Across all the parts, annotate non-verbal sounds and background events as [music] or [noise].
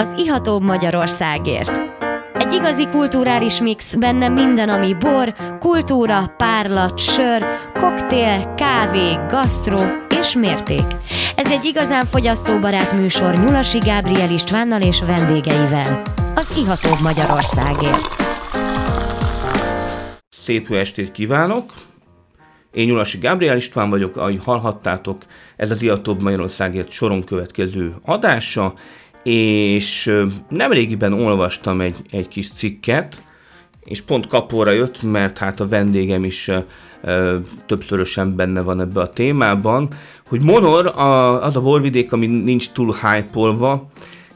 az Ihatóbb Magyarországért. Egy igazi kulturális mix, benne minden, ami bor, kultúra, párlat, sör, koktél, kávé, gasztró és mérték. Ez egy igazán fogyasztóbarát műsor Nyulasi Gábriel Istvánnal és vendégeivel. Az Ihatóbb Magyarországért. Szép jó estét kívánok! Én Nyulasi Gábriel István vagyok, ahogy hallhattátok, ez az Ihatóbb Magyarországért soron következő adása, és nemrégiben olvastam egy, egy kis cikket, és pont kapóra jött, mert hát a vendégem is többszörösen benne van ebbe a témában, hogy Monor a, az a borvidék, ami nincs túl hype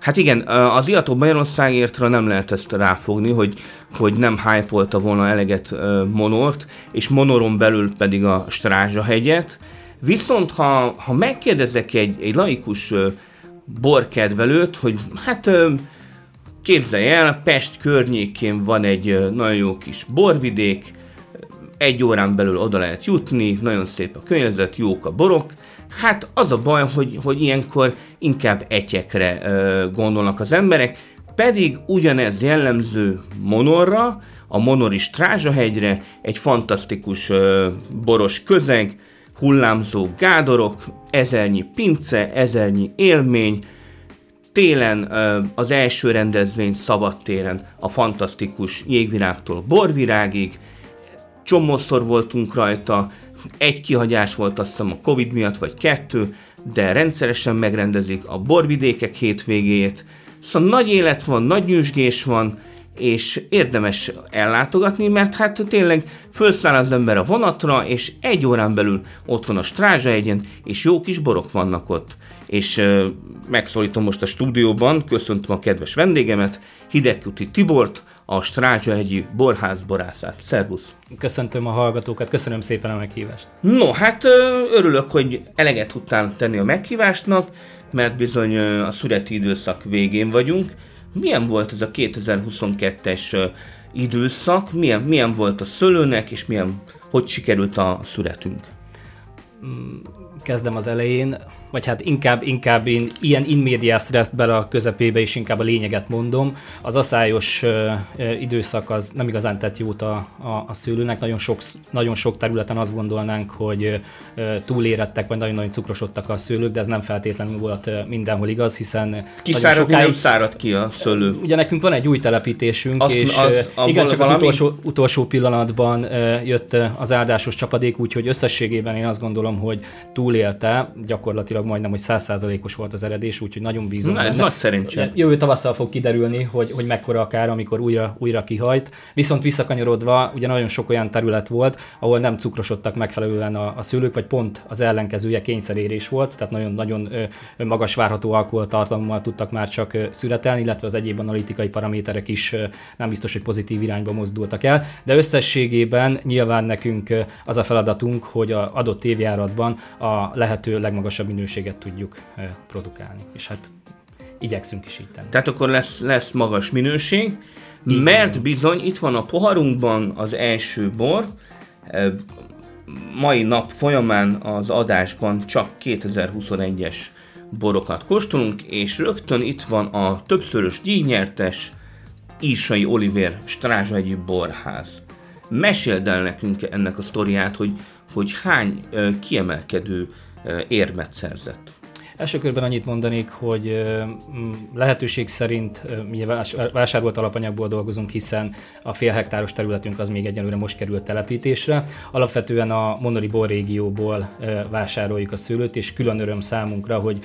Hát igen, az Iató Magyarországértra nem lehet ezt ráfogni, hogy, hogy nem hype volna eleget Monort, és Monoron belül pedig a Strázsa hegyet. Viszont ha, ha megkérdezek egy, egy laikus borkedvelőt, hogy hát képzelj el, Pest környékén van egy nagyon jó kis borvidék, egy órán belül oda lehet jutni, nagyon szép a környezet, jók a borok. Hát az a baj, hogy, hogy ilyenkor inkább egyekre gondolnak az emberek, pedig ugyanez jellemző Monorra, a Monori Strázsahegyre, egy fantasztikus boros közeg, hullámzó gádorok, ezernyi pince, ezernyi élmény, télen az első rendezvény szabadtéren a fantasztikus jégvirágtól borvirágig, csomószor voltunk rajta, egy kihagyás volt azt hiszem a Covid miatt, vagy kettő, de rendszeresen megrendezik a borvidékek hétvégét, szóval nagy élet van, nagy nyüzsgés van, és érdemes ellátogatni, mert hát tényleg felszáll az ember a vonatra, és egy órán belül ott van a Strázsa egyen, és jó kis borok vannak ott. És euh, megszólítom most a stúdióban, köszöntöm a kedves vendégemet, Hidegkuti Tibort, a Strázsa egyi borház borászát. Szervusz! Köszöntöm a hallgatókat, köszönöm szépen a meghívást. No, hát örülök, hogy eleget tudtál tenni a meghívásnak, mert bizony a szüreti időszak végén vagyunk, milyen volt ez a 2022-es időszak, milyen, milyen volt a szőlőnek, és milyen, hogy sikerült a szüretünk? Mm, kezdem az elején vagy hát inkább, inkább én ilyen in media bele a közepébe, és inkább a lényeget mondom. Az aszályos időszak az nem igazán tett jót a, a, a szőlőnek. Nagyon sok, nagyon sok területen azt gondolnánk, hogy uh, túlérettek, vagy nagyon-nagyon cukrosodtak a szőlők, de ez nem feltétlenül volt mindenhol igaz, hiszen Kiszárad, sokáig... nem szárad ki a szőlő. Ugye nekünk van egy új telepítésünk, azt, és az, igen, csak valami... az utolsó, utolsó pillanatban jött az áldásos csapadék, úgyhogy összességében én azt gondolom, hogy túlélte gyakorlatilag gyakorlatilag majdnem, hogy százszázalékos volt az eredés, úgyhogy nagyon bízom Na, ez nagy szerencsé. Jövő tavasszal fog kiderülni, hogy, hogy mekkora akár, amikor újra, újra kihajt. Viszont visszakanyarodva, ugye nagyon sok olyan terület volt, ahol nem cukrosodtak megfelelően a, a szülők, vagy pont az ellenkezője kényszerérés volt, tehát nagyon-nagyon magas várható alkoholtartalommal tudtak már csak születelni, illetve az egyéb analitikai paraméterek is nem biztos, hogy pozitív irányba mozdultak el, de összességében nyilván nekünk az a feladatunk, hogy a adott évjáratban a lehető legmagasabb minőség minőséget tudjuk produkálni. És hát igyekszünk is így tenni. Tehát akkor lesz, lesz magas minőség, így mert van. bizony itt van a poharunkban az első bor, mai nap folyamán az adásban csak 2021-es borokat kóstolunk, és rögtön itt van a többszörös díjnyertes Ísai Oliver Strázsagyi Borház. Meséld el nekünk ennek a sztoriát, hogy, hogy hány kiemelkedő érmet szerzett. Első körben annyit mondanék, hogy lehetőség szerint mi vásárolt alapanyagból dolgozunk, hiszen a fél hektáros területünk az még egyelőre most került telepítésre. Alapvetően a Monori borrégióból vásároljuk a szőlőt, és külön öröm számunkra, hogy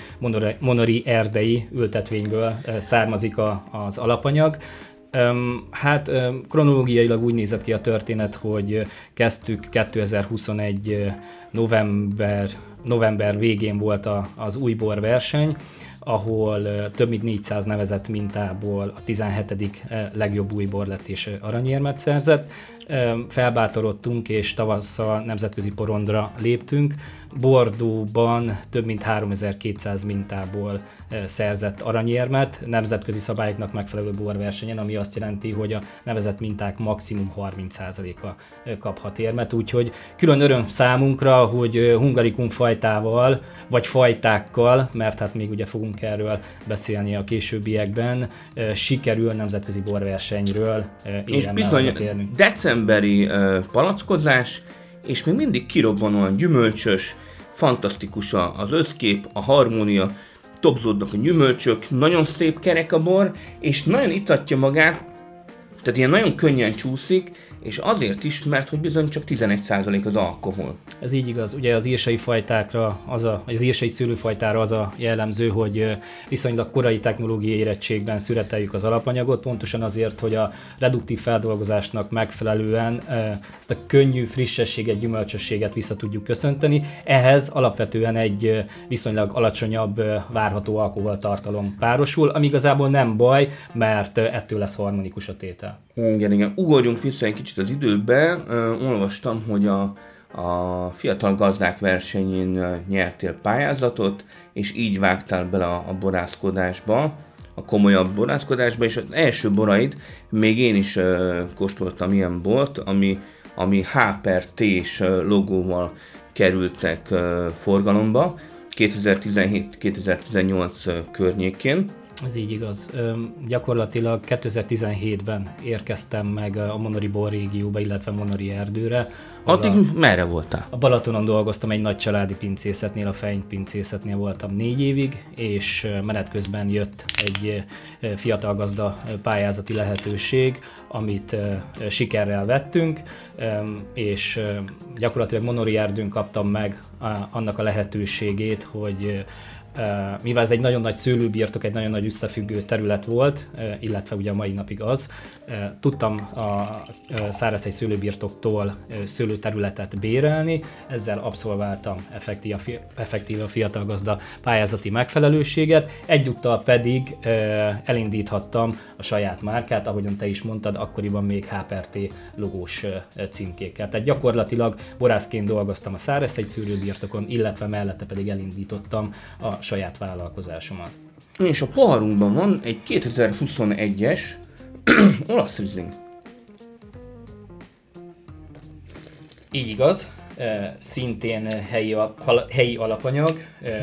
Monori erdei ültetvényből származik az alapanyag. Hát kronológiailag úgy nézett ki a történet, hogy kezdtük 2021 november november végén volt a, az új bor verseny, ahol több mint 400 nevezett mintából a 17. legjobb újbor lett és aranyérmet szerzett. Felbátorodtunk és tavasszal nemzetközi porondra léptünk. Bordóban több mint 3200 mintából szerzett aranyérmet, nemzetközi szabályoknak megfelelő borversenyen, ami azt jelenti, hogy a nevezett minták maximum 30%-a kaphat érmet, úgyhogy külön öröm számunkra, hogy hungarikum fajtával, vagy fajtákkal, mert hát még ugye fogunk fogunk erről beszélni a későbbiekben. Sikerül nemzetközi borversenyről És bizony decemberi palackozás, és még mindig kirobbanóan gyümölcsös, fantasztikus az összkép, a harmónia, topzódnak a gyümölcsök, nagyon szép kerek a bor, és nagyon itatja magát, tehát ilyen nagyon könnyen csúszik, és azért is, mert hogy bizony csak 11% az alkohol. Ez így igaz. Ugye az írsai fajtákra, az a, az írsai szőlőfajtára az a jellemző, hogy viszonylag korai technológiai érettségben szüreteljük az alapanyagot, pontosan azért, hogy a reduktív feldolgozásnak megfelelően ezt a könnyű frissességet, gyümölcsösséget vissza tudjuk köszönteni. Ehhez alapvetően egy viszonylag alacsonyabb várható alkoholtartalom párosul, ami igazából nem baj, mert ettől lesz harmonikus a tétel. Igen, igen. Ugorjunk vissza egy kicsit az időbe. Olvastam, hogy a, a fiatal gazdák versenyén nyertél pályázatot, és így vágtál bele a, a borászkodásba, a komolyabb borászkodásba, és az első boraid, még én is uh, kóstoltam ilyen bort, ami, ami H per T-s logóval kerültek forgalomba 2017-2018 környékén. Ez így igaz. Ö, gyakorlatilag 2017-ben érkeztem meg a Monori Bor régióba, illetve Monori erdőre. Addig a, merre voltál? A Balatonon dolgoztam egy nagy családi pincészetnél, a pincészetnél voltam négy évig, és menet közben jött egy fiatal gazda pályázati lehetőség, amit sikerrel vettünk, és gyakorlatilag Monori erdőn kaptam meg annak a lehetőségét, hogy mivel ez egy nagyon nagy szőlőbirtok, egy nagyon nagy összefüggő terület volt, illetve ugye a mai napig az, tudtam a szárazhegy szőlőbirtoktól szőlőterületet bérelni, ezzel abszolváltam effektív, effektív a fiatal gazda pályázati megfelelőséget, egyúttal pedig elindíthattam a saját márkát, ahogyan te is mondtad, akkoriban még HPRT logós címkékkel. Tehát gyakorlatilag borászként dolgoztam a szárazhegy szőlőbirtokon, illetve mellette pedig elindítottam a saját vállalkozásomat. És a poharunkban van egy 2021-es [clears throat] olasz rizling. Így igaz, szintén helyi, helyi alapanyag.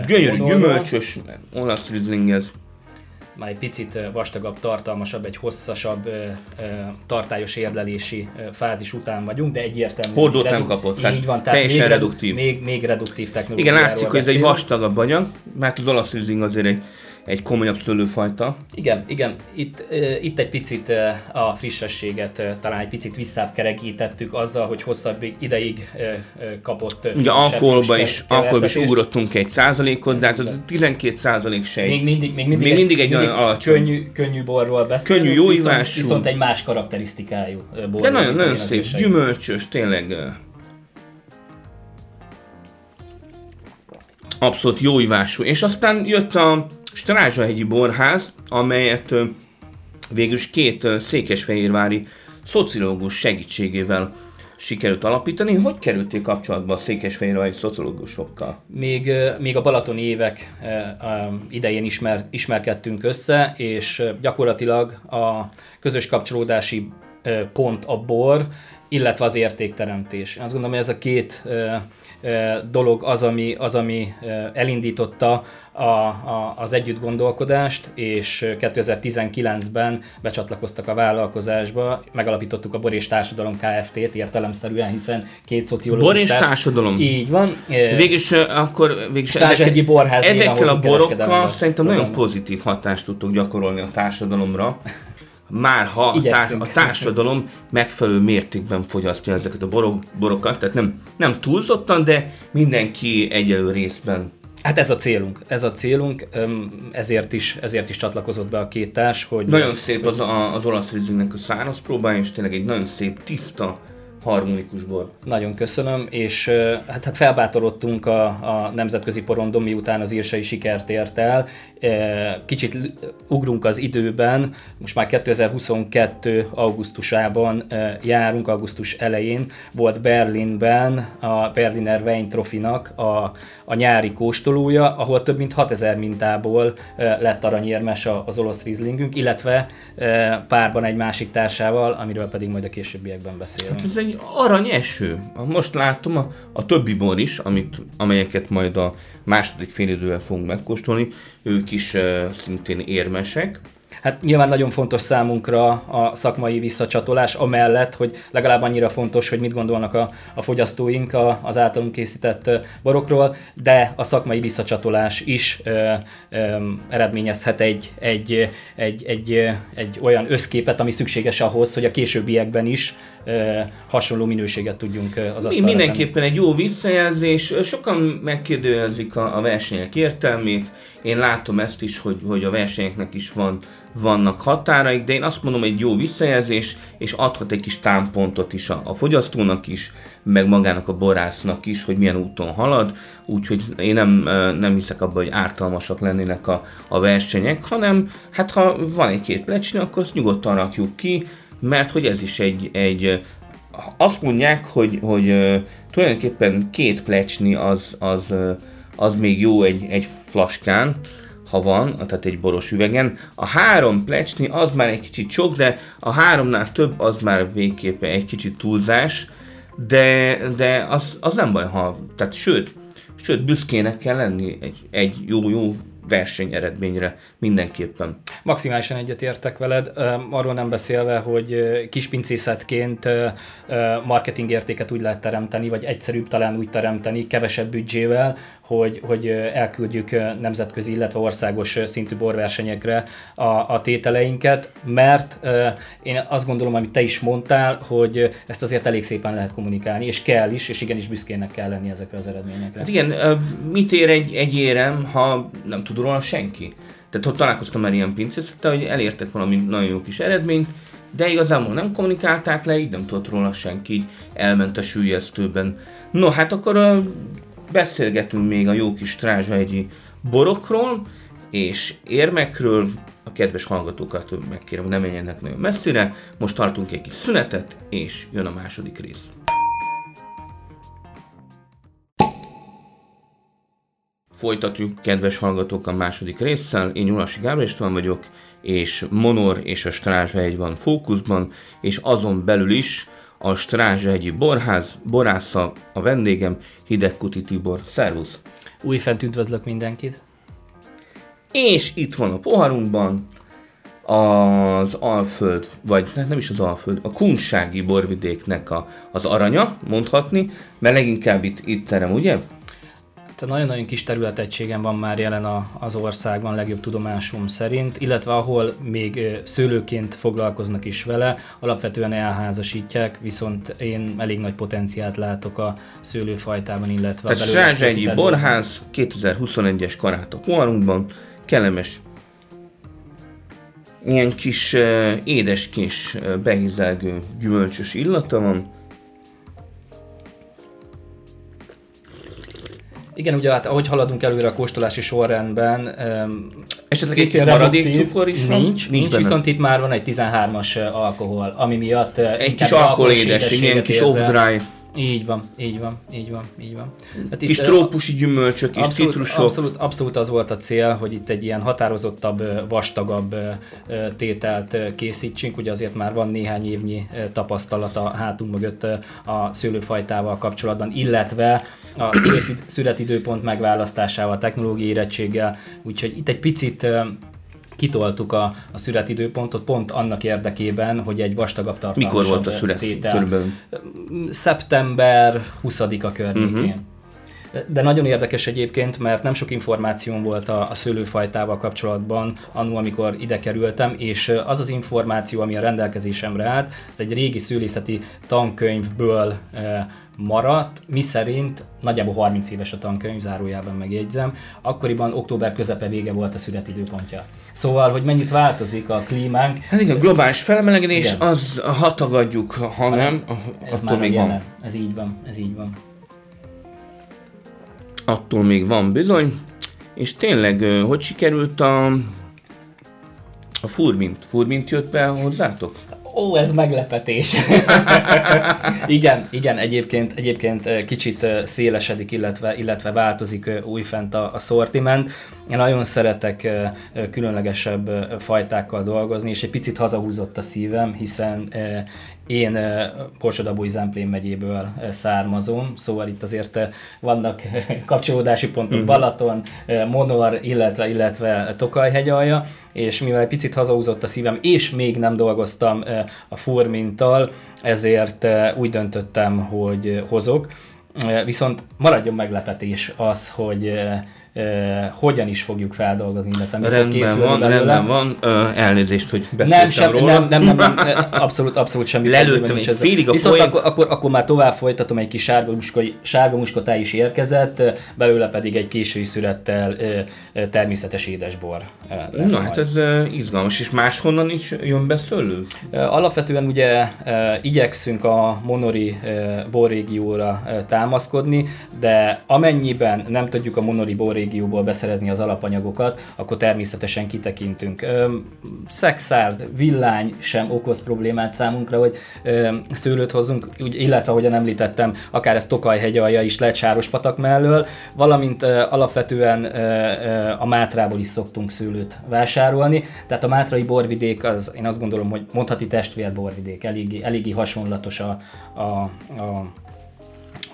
Gyönyörű, gyümölcsös olasz rizling ez már egy picit vastagabb, tartalmasabb, egy hosszasabb tartályos érlelési fázis után vagyunk, de egyértelmű. Hordót redu- nem kapott, így van, tehát teljesen még reduktív. Még, még reduktív technológia. Igen, látszik, hogy ez egy vastagabb anyag, mert az olasz azért egy egy komolyabb szőlőfajta. Igen, igen. Itt, itt egy picit a frissességet talán egy picit visszább kerekítettük azzal, hogy hosszabb ideig kapott Ugye alkoholba is, alkoholba is ugrottunk egy százalékot, de hát az 12 százalék sej. Még mindig, még mindig, még mindig egy, mindig egy alacsony. Könnyű, könnyű borról beszélünk, könnyű, jó viszont, ivású. viszont egy más karakterisztikájú borról. De nagyon, nagyon szép, gyümölcsös, tényleg abszolút jó ivású. És aztán jött a Strázsahegyi Borház, amelyet végül is két székesfehérvári szociológus segítségével sikerült alapítani. Hogy kerültél kapcsolatba a székesfehérvári szociológusokkal? Még, még a Balaton évek idején ismer, ismerkedtünk össze, és gyakorlatilag a közös kapcsolódási pont a bor, illetve az értékteremtés. Azt gondolom, hogy ez a két ö, ö, dolog az, ami, az, ami elindította a, a, az együtt gondolkodást, és 2019-ben becsatlakoztak a vállalkozásba, megalapítottuk a Bor és Társadalom Kft-t értelemszerűen, hiszen két szociológus... Bor és társ... Társadalom. Így van. Végülis akkor... Végülis ezek, borház ezekkel a borokkal szerintem nagyon pozitív hatást tudtuk gyakorolni a társadalomra már ha a, társ, a társadalom megfelelő mértékben fogyasztja ezeket a borok, borokat, tehát nem, nem túlzottan, de mindenki egyelő részben. Hát ez a célunk, ez a célunk, ezért is, ezért is csatlakozott be a két társ, hogy... Nagyon szép az, a, az olasz rizingnek a száraz próbája, és tényleg egy nagyon szép, tiszta, harmonikus bor. Nagyon köszönöm, és hát, hát felbátorodtunk a, a nemzetközi porondon, miután az írsai sikert ért el. Kicsit ugrunk az időben, most már 2022. augusztusában járunk, augusztus elején volt Berlinben a Berliner Wein Trophy-nak a, a nyári kóstolója, ahol több mint 6000 mintából lett aranyérmes az olasz rizlingünk, illetve párban egy másik társával, amiről pedig majd a későbbiekben beszélünk. Hát ez egy egy aranyeső. Most látom a, a többi bor is, amit, amelyeket majd a második félidővel fogunk megkóstolni, ők is uh, szintén érmesek. Hát nyilván nagyon fontos számunkra a szakmai visszacsatolás, amellett, hogy legalább annyira fontos, hogy mit gondolnak a, a fogyasztóink a, az általunk készített borokról, de a szakmai visszacsatolás is ö, ö, eredményezhet egy, egy, egy, egy, egy olyan összképet, ami szükséges ahhoz, hogy a későbbiekben is ö, hasonló minőséget tudjunk az asztalra Mindenképpen egy jó visszajelzés. Sokan megkérdőjelezik a, a versenyek értelmét. Én látom ezt is, hogy, hogy a versenyeknek is van vannak határaik, de én azt mondom, egy jó visszajelzés, és adhat egy kis támpontot is a, a fogyasztónak is, meg magának a borásznak is, hogy milyen úton halad, úgyhogy én nem, nem hiszek abban, hogy ártalmasak lennének a, a versenyek, hanem hát ha van egy-két plecsni, akkor azt nyugodtan rakjuk ki, mert hogy ez is egy, egy azt mondják, hogy, hogy tulajdonképpen két plecsni az, az, az még jó egy, egy flaskán, ha van, tehát egy boros üvegen. A három plecsni az már egy kicsit sok, de a háromnál több az már végképp egy kicsit túlzás, de, de az, az nem baj, ha, tehát sőt, sőt, büszkének kell lenni egy, egy jó, jó verseny eredményre mindenképpen. Maximálisan egyetértek veled, arról nem beszélve, hogy kispincészetként marketing értéket úgy lehet teremteni, vagy egyszerűbb talán úgy teremteni, kevesebb büdzsével, hogy, hogy elküldjük nemzetközi, illetve országos szintű borversenyekre a, a tételeinket, mert én azt gondolom, amit te is mondtál, hogy ezt azért elég szépen lehet kommunikálni, és kell is, és igenis büszkének kell lenni ezekre az eredményekre. Hát igen, mit ér egy, egy érem, ha nem tud róla senki? Tehát ott találkoztam már ilyen pincészettel, hogy elértek valami nagyon jó kis eredményt, de igazából nem kommunikálták le, így nem tudott róla senki, így elment a sülyeztőben. No, hát akkor beszélgetünk még a jó kis Trázsahegyi borokról és érmekről. A kedves hallgatókat megkérem, hogy ne menjenek nagyon messzire. Most tartunk egy kis szünetet, és jön a második rész. Folytatjuk, kedves hallgatók, a második résszel. Én Nyulasi Gábor István vagyok, és Monor és a Strázsa van fókuszban, és azon belül is a Strázsahegyi Borház, borásza, a vendégem, Hidegkuti Tibor. Szervusz! Újfent üdvözlök mindenkit! És itt van a poharunkban az Alföld, vagy nem is az Alföld, a Kunsági borvidéknek a, az aranya, mondhatni, mert leginkább itt, itt terem, ugye? Hát nagyon-nagyon kis területegységen van már jelen a, az országban, legjobb tudomásom szerint, illetve ahol még szőlőként foglalkoznak is vele, alapvetően elházasítják, viszont én elég nagy potenciált látok a szőlőfajtában, illetve Tehát a Sázsegyi Borház 2021-es karátok poharunkban, kellemes ilyen kis édes kis behizelgő gyümölcsös illata van, Igen, ugye hát ahogy haladunk előre a kóstolási sorrendben, és ez egy maradék cukor is van? Nincs, nincs, nincs viszont itt már van egy 13-as alkohol, ami miatt egy kis alkoholédes, ilyen kis off-dry. Így van, így van, így van, így van. Hát kis itt, trópusi gyümölcsök, kis abszolút, citrusok. Abszolút, abszolút az volt a cél, hogy itt egy ilyen határozottabb, vastagabb tételt készítsünk. Ugye azért már van néhány évnyi tapasztalat a hátunk mögött a szőlőfajtával kapcsolatban, illetve a születidőpont megválasztásával, technológiai érettséggel, úgyhogy itt egy picit kitoltuk a, a születidőpontot pont annak érdekében, hogy egy vastagabb tartalmas Mikor volt a szület? Szeptember 20-a környékén. Uh-huh. De nagyon érdekes egyébként, mert nem sok információm volt a, a szőlőfajtával kapcsolatban annó, amikor ide kerültem, és az az információ, ami a rendelkezésemre állt, ez egy régi szőlészeti tankönyvből maradt, mi szerint nagyjából 30 éves a tankönyv, zárójában megjegyzem, akkoriban október közepe vége volt a születidőpontja. Szóval, hogy mennyit változik a klímánk. Hát igen, globális felmelegedés, igen. az ha tagadjuk, ha nem, ez attól még van. Ez így van, ez így van. Attól még van bizony. És tényleg, hogy sikerült a, a furmint? Furmint jött be hozzátok? Ó, ez meglepetés. [laughs] igen, igen, egyébként, egyébként kicsit szélesedik, illetve, illetve változik újfent a, a szortiment. Én nagyon szeretek különlegesebb fajtákkal dolgozni, és egy picit hazahúzott a szívem, hiszen én Borsodabói Zemplén megyéből származom, szóval itt azért vannak kapcsolódási pontok uh-huh. Balaton, Monor, illetve, illetve Tokajhegyalja, és mivel egy picit hazahúzott a szívem, és még nem dolgoztam a furmintal, ezért úgy döntöttem, hogy hozok. Viszont maradjon meglepetés az, hogy hogyan is fogjuk feldolgozni, illetve mi rendben van, belőle. rendben van, ö, elnézést, hogy beszéltem Nem, sem, róla. nem, nem, nem, nem, [laughs] abszolút, abszolút semmi Lelőttem egy félig a Viszont folyam- akkor, akkor, akkor, már tovább folytatom, egy kis sárga, muskoly, sárga muskotá is érkezett, belőle pedig egy késői szürettel természetes édesbor lesz Na majd. hát ez izgalmas, és máshonnan is jön be szőlő? Alapvetően ugye igyekszünk a Monori borrégióra támaszkodni, de amennyiben nem tudjuk a Monori borrégióból beszerezni az alapanyagokat, akkor természetesen kitekintünk. Szexárd, villány sem okoz problémát számunkra, hogy szőlőt hozzunk, úgy, illetve ahogyan említettem, akár ez Tokaj hegyalja is lehet Sárospatak mellől, valamint alapvetően a Mátrából is szoktunk szőlőt vásárolni, tehát a Mátrai borvidék az, én azt gondolom, hogy mondhati testvér borvidék, eléggé, eléggé hasonlatos a, a, a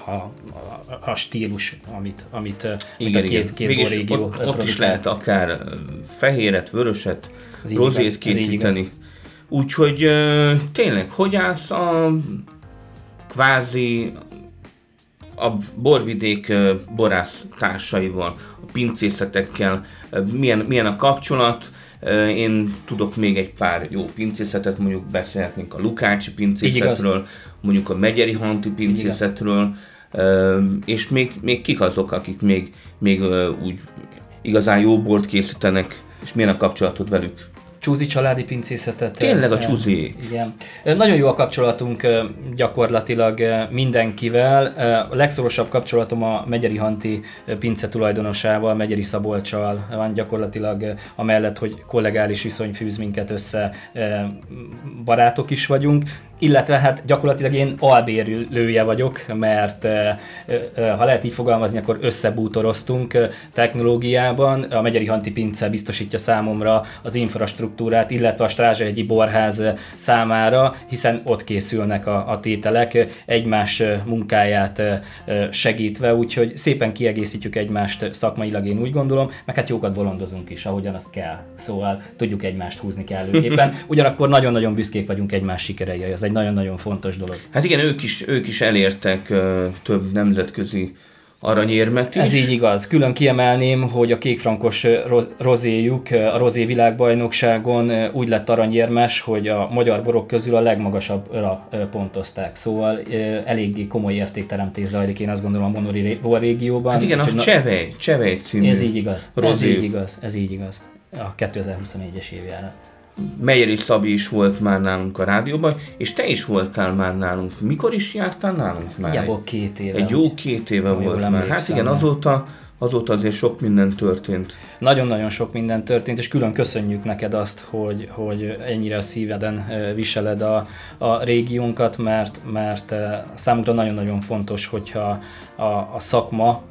a, a, a stílus, amit, amit, amit a két, két Mégis borrégió ott, ott is lehet akár fehéret, vöröset, igaz, rozét így készíteni. Úgyhogy tényleg, hogy állsz a kvázi a borvidék borász társaival, a pincészetekkel, milyen, milyen a kapcsolat, én tudok még egy pár jó pincészetet, mondjuk beszélhetnénk a Lukácsi pincészetről, mondjuk a Megyeri Hanti pincészetről, Ö, és még, még kik azok, akik még, még úgy igazán jó bort készítenek, és milyen a kapcsolatod velük? Csúzi családi pincészetet. Tényleg a Csúzi. Igen. Nagyon jó a kapcsolatunk gyakorlatilag mindenkivel. A legszorosabb kapcsolatom a Megyeri Hanti pince tulajdonosával, Megyeri Szabolcsal van gyakorlatilag amellett, hogy kollegális viszony fűz minket össze, barátok is vagyunk, illetve hát gyakorlatilag én albérlője vagyok, mert ha lehet így fogalmazni, akkor összebútoroztunk technológiában. A Megyeri Hanti Pince biztosítja számomra az infrastruktúrát, illetve a Strázsahegyi Borház számára, hiszen ott készülnek a, a tételek egymás munkáját segítve, úgyhogy szépen kiegészítjük egymást szakmailag, én úgy gondolom, meg hát jókat bolondozunk is, ahogyan azt kell. Szóval tudjuk egymást húzni [laughs] kellőképpen. Ugyanakkor nagyon-nagyon büszkék vagyunk egymás sikereire, ez egy nagyon-nagyon fontos dolog. Hát igen, ők is, ők is elértek ö, több nemzetközi aranyérmet is. Ez így igaz. Külön kiemelném, hogy a kékfrankos rozéjuk a rozé világbajnokságon úgy lett aranyérmes, hogy a magyar borok közül a legmagasabbra pontozták. Szóval eléggé komoly értékteremtés zajlik, én azt gondolom a Monori ré- borrégióban. Hát igen, a Csevej, Csevej című Ez így igaz. Ez rozé. így igaz. Ez így igaz. A 2024-es évjára. Megyeri Szabi is volt már nálunk a rádióban, és te is voltál már nálunk. Mikor is jártál nálunk már? Nagyjából két éve. Egy jó két éve volt már. Hát igen, azóta, azóta azért sok minden történt. Nagyon-nagyon sok minden történt, és külön köszönjük neked azt, hogy, hogy ennyire a szíveden viseled a, a régiónkat, mert, mert ö, számunkra nagyon-nagyon fontos, hogyha a, a szakma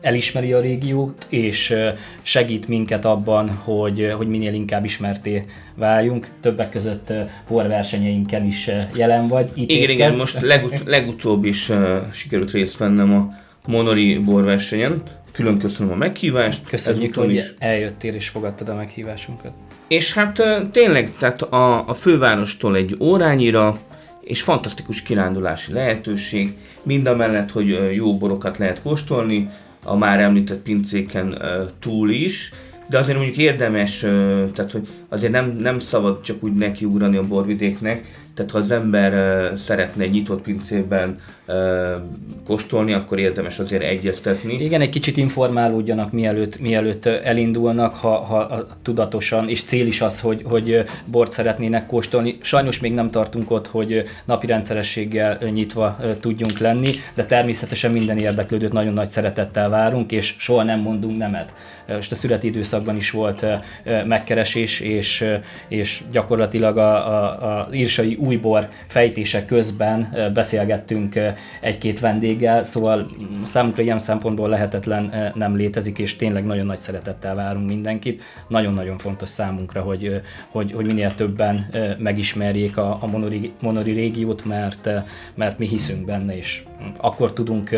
elismeri a régiót, és segít minket abban, hogy, hogy minél inkább ismerté váljunk. Többek között ö, borversenyeinken is jelen vagy. Itt Igen, igen, észtetsz. most legut- legutóbb is sikerült részt vennem a Monori borversenyen. Külön köszönöm a meghívást. Köszönjük, hogy is. eljöttél és fogadtad a meghívásunkat. És hát tényleg, tehát a, a fővárostól egy órányira, és fantasztikus kirándulási lehetőség, mind a mellett, hogy jó borokat lehet kóstolni, a már említett pincéken túl is, de azért mondjuk érdemes, tehát hogy azért nem, nem szabad csak úgy nekiugrani a borvidéknek, tehát ha az ember ö, szeretne nyitott pincében ö, kóstolni, akkor érdemes azért egyeztetni. Igen, egy kicsit informálódjanak, mielőtt, mielőtt elindulnak, ha, ha tudatosan, és cél is az, hogy, hogy bort szeretnének kóstolni. Sajnos még nem tartunk ott, hogy napi rendszerességgel nyitva tudjunk lenni, de természetesen minden érdeklődőt nagyon nagy szeretettel várunk, és soha nem mondunk nemet. Most a születi időszakban is volt megkeresés, és és, és gyakorlatilag a, a, a írsai újbor fejtése közben beszélgettünk egy-két vendéggel, szóval számunkra ilyen szempontból lehetetlen nem létezik, és tényleg nagyon nagy szeretettel várunk mindenkit. Nagyon-nagyon fontos számunkra, hogy, hogy, hogy minél többen megismerjék a, a monori, monori régiót, mert, mert mi hiszünk benne, és akkor tudunk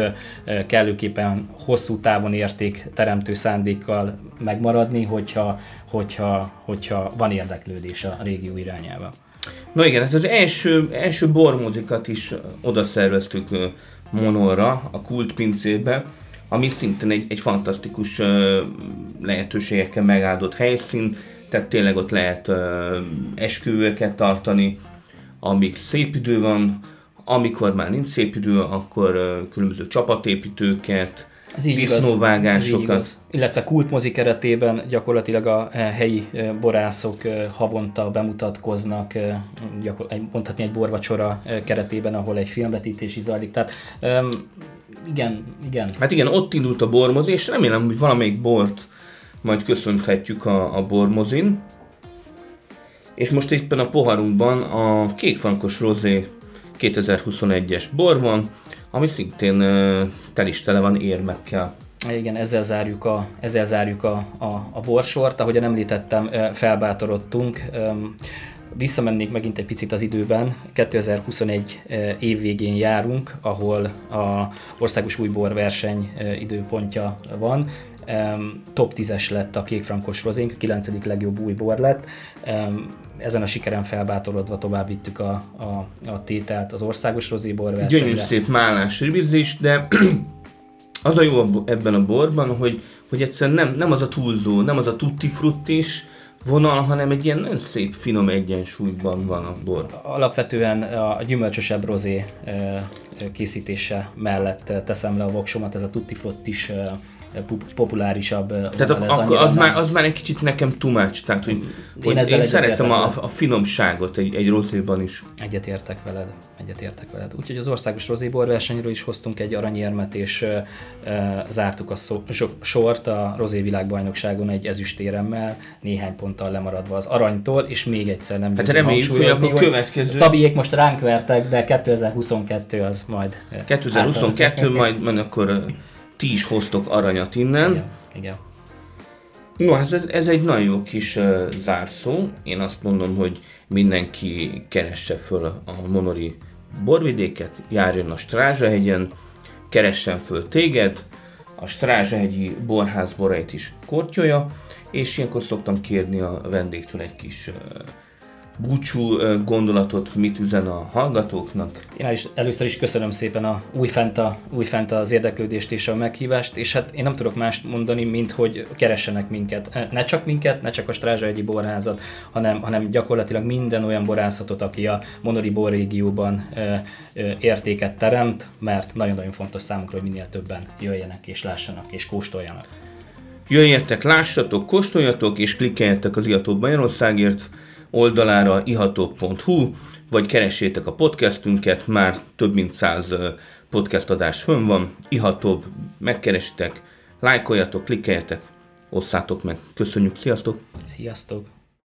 kellőképpen hosszú távon érték teremtő szándékkal megmaradni, hogyha, hogyha, hogyha van érdeklődés a régió irányába. Na igen, hát az első, első bormozikat is oda szerveztük Monorra, a kultpincébe, ami szintén egy, egy fantasztikus lehetőségekkel megáldott helyszín, tehát tényleg ott lehet esküvőket tartani, amíg szép idő van, amikor már nincs szép idő, akkor különböző csapatépítőket, ez így disznóvágásokat. Igaz. Illetve kultmozi keretében gyakorlatilag a helyi borászok havonta bemutatkoznak, mondhatni egy borvacsora keretében, ahol egy filmvetítés is zajlik. Tehát igen, igen. Hát igen, ott indult a bormozi, és remélem, hogy valamelyik bort majd köszönhetjük a, a bormozin. És most éppen a poharunkban a kékfankos rozé 2021-es bor van, ami szintén tel is tele van érmekkel. Igen, ezzel zárjuk a, ezzel zárjuk a, a, a borsort. Ahogyan említettem, felbátorodtunk. Visszamennék megint egy picit az időben. 2021 év végén járunk, ahol a országos újbor verseny időpontja van. Top 10-es lett a kékfrankos rozénk, a 9. legjobb újbor lett ezen a sikeren felbátorodva tovább vittük a, a, a tételt az országos rozébor versenyre. Gyönyörű szép málás rivizés, de [clears throat] az a jó ebben a borban, hogy, hogy egyszerűen nem, nem az a túlzó, nem az a tutti fruttis vonal, hanem egy ilyen nagyon szép, finom egyensúlyban van a bor. Alapvetően a gyümölcsösebb rozé készítése mellett teszem le a voksomat, ez a tutti fruttis populárisabb. Tehát ak- akkor az, már, az már egy kicsit nekem much, tehát hogy, én, hogy én szeretem a, a finomságot egy, egy rozéban is. Egyetértek veled, egyetértek veled. Úgyhogy az országos rozébor versenyről is hoztunk egy aranyérmet, és e, zártuk a szó, sort a rozé világbajnokságon egy ezüstéremmel, néhány ponttal lemaradva az aranytól, és még egyszer nem Hát reméljük, hogy akkor következő... Szabiék most ránk vertek, de 2022 az majd... 2022 majd, majd akkor ti is hoztok aranyat innen. Igen. Igen. No, hát ez, ez egy nagyon jó kis uh, zárszó. Én azt mondom, hogy mindenki keresse föl a Monori borvidéket, járjon a Strázsahegyen, keressen föl téged, a Strázsahegyi borház borait is kortyolja, és ilyenkor szoktam kérni a vendégtől egy kis uh, búcsú gondolatot mit üzen a hallgatóknak? Én is, először is köszönöm szépen a újfent, a, újfent az érdeklődést és a meghívást, és hát én nem tudok mást mondani, mint hogy keressenek minket. Ne csak minket, ne csak a Strázsa egyi borházat, hanem, hanem gyakorlatilag minden olyan borászatot, aki a Monori borrégióban e, e, értéket teremt, mert nagyon-nagyon fontos számunkra, hogy minél többen jöjjenek és lássanak és kóstoljanak. Jöjjetek, lássatok, kóstoljatok és klikkeljetek az Iatóbb Magyarországért oldalára iható.hu, vagy keressétek a podcastünket, már több mint száz podcast adás fönn van, ihatóbb, megkeresitek, lájkoljatok, klikkeljetek, osszátok meg. Köszönjük, sziasztok! Sziasztok!